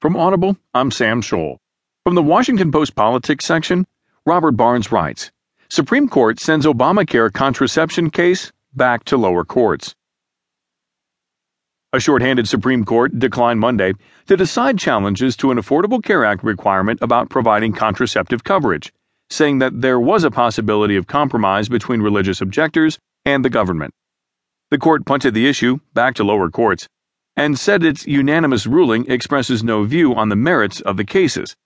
From Audible, I'm Sam Scholl. From the Washington Post Politics section, Robert Barnes writes Supreme Court sends Obamacare contraception case back to lower courts. A shorthanded Supreme Court declined Monday to decide challenges to an Affordable Care Act requirement about providing contraceptive coverage, saying that there was a possibility of compromise between religious objectors and the government. The court punted the issue back to lower courts and said its unanimous ruling expresses no view on the merits of the cases.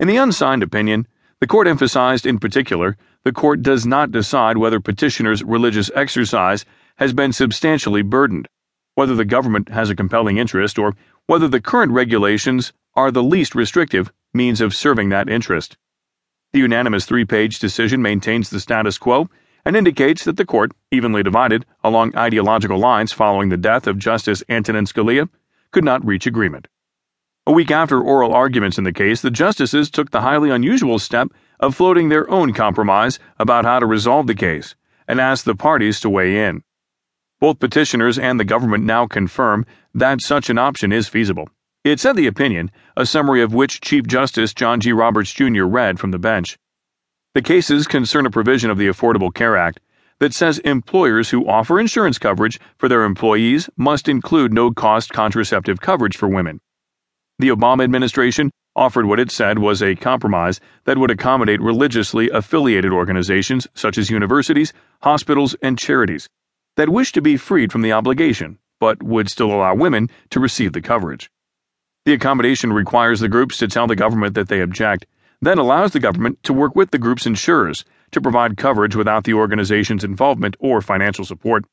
In the unsigned opinion, the court emphasized in particular the court does not decide whether petitioners' religious exercise has been substantially burdened, whether the government has a compelling interest, or whether the current regulations are the least restrictive means of serving that interest. The unanimous three page decision maintains the status quo and indicates that the court, evenly divided along ideological lines following the death of Justice Antonin Scalia, could not reach agreement. A week after oral arguments in the case, the justices took the highly unusual step of floating their own compromise about how to resolve the case and asked the parties to weigh in. Both petitioners and the government now confirm that such an option is feasible. It said the opinion, a summary of which Chief Justice John G. Roberts Jr. read from the bench. The cases concern a provision of the Affordable Care Act that says employers who offer insurance coverage for their employees must include no cost contraceptive coverage for women. The Obama administration offered what it said was a compromise that would accommodate religiously affiliated organizations such as universities, hospitals, and charities that wish to be freed from the obligation, but would still allow women to receive the coverage. The accommodation requires the groups to tell the government that they object then allows the government to work with the group's insurers to provide coverage without the organization's involvement or financial support.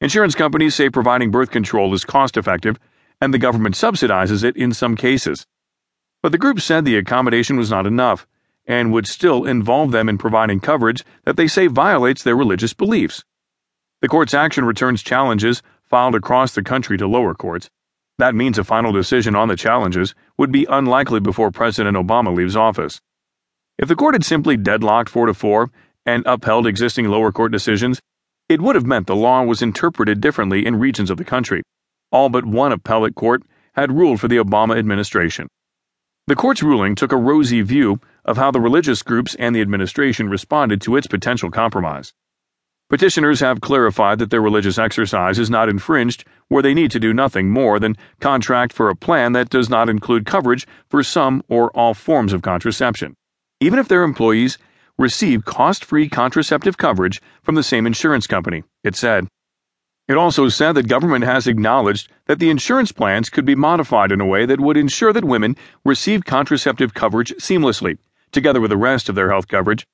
Insurance companies say providing birth control is cost effective, and the government subsidizes it in some cases. But the group said the accommodation was not enough and would still involve them in providing coverage that they say violates their religious beliefs. The court's action returns challenges filed across the country to lower courts. That means a final decision on the challenges would be unlikely before President Obama leaves office. If the court had simply deadlocked 4 to 4 and upheld existing lower court decisions, it would have meant the law was interpreted differently in regions of the country. All but one appellate court had ruled for the Obama administration. The court's ruling took a rosy view of how the religious groups and the administration responded to its potential compromise. Petitioners have clarified that their religious exercise is not infringed where they need to do nothing more than contract for a plan that does not include coverage for some or all forms of contraception even if their employees receive cost free contraceptive coverage from the same insurance company, it said. It also said that government has acknowledged that the insurance plans could be modified in a way that would ensure that women receive contraceptive coverage seamlessly, together with the rest of their health coverage.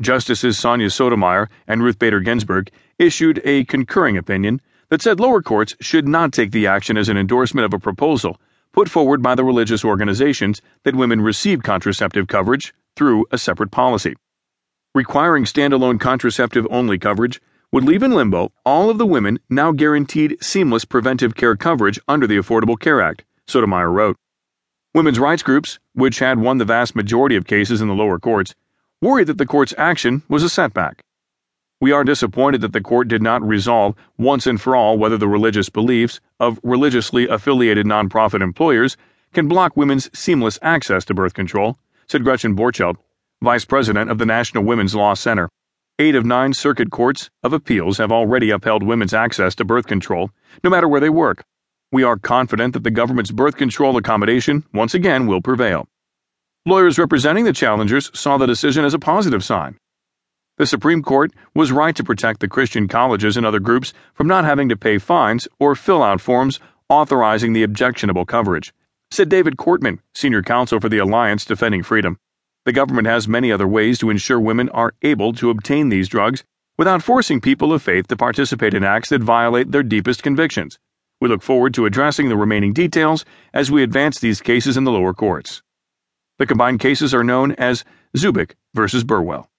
Justices Sonia Sotomayor and Ruth Bader Ginsburg issued a concurring opinion that said lower courts should not take the action as an endorsement of a proposal put forward by the religious organizations that women receive contraceptive coverage through a separate policy. Requiring standalone contraceptive only coverage would leave in limbo all of the women now guaranteed seamless preventive care coverage under the Affordable Care Act, Sotomayor wrote. Women's rights groups, which had won the vast majority of cases in the lower courts, worried that the court's action was a setback. We are disappointed that the court did not resolve once and for all whether the religious beliefs of religiously affiliated nonprofit employers can block women's seamless access to birth control said Gretchen Borchelt, vice president of the National Women's Law Center. Eight of nine circuit courts of appeals have already upheld women's access to birth control, no matter where they work. We are confident that the government's birth control accommodation, once again, will prevail. Lawyers representing the challengers saw the decision as a positive sign. The Supreme Court was right to protect the Christian colleges and other groups from not having to pay fines or fill out forms authorizing the objectionable coverage said David Cortman, senior counsel for the Alliance Defending Freedom. The government has many other ways to ensure women are able to obtain these drugs without forcing people of faith to participate in acts that violate their deepest convictions. We look forward to addressing the remaining details as we advance these cases in the lower courts. The combined cases are known as Zubik versus Burwell.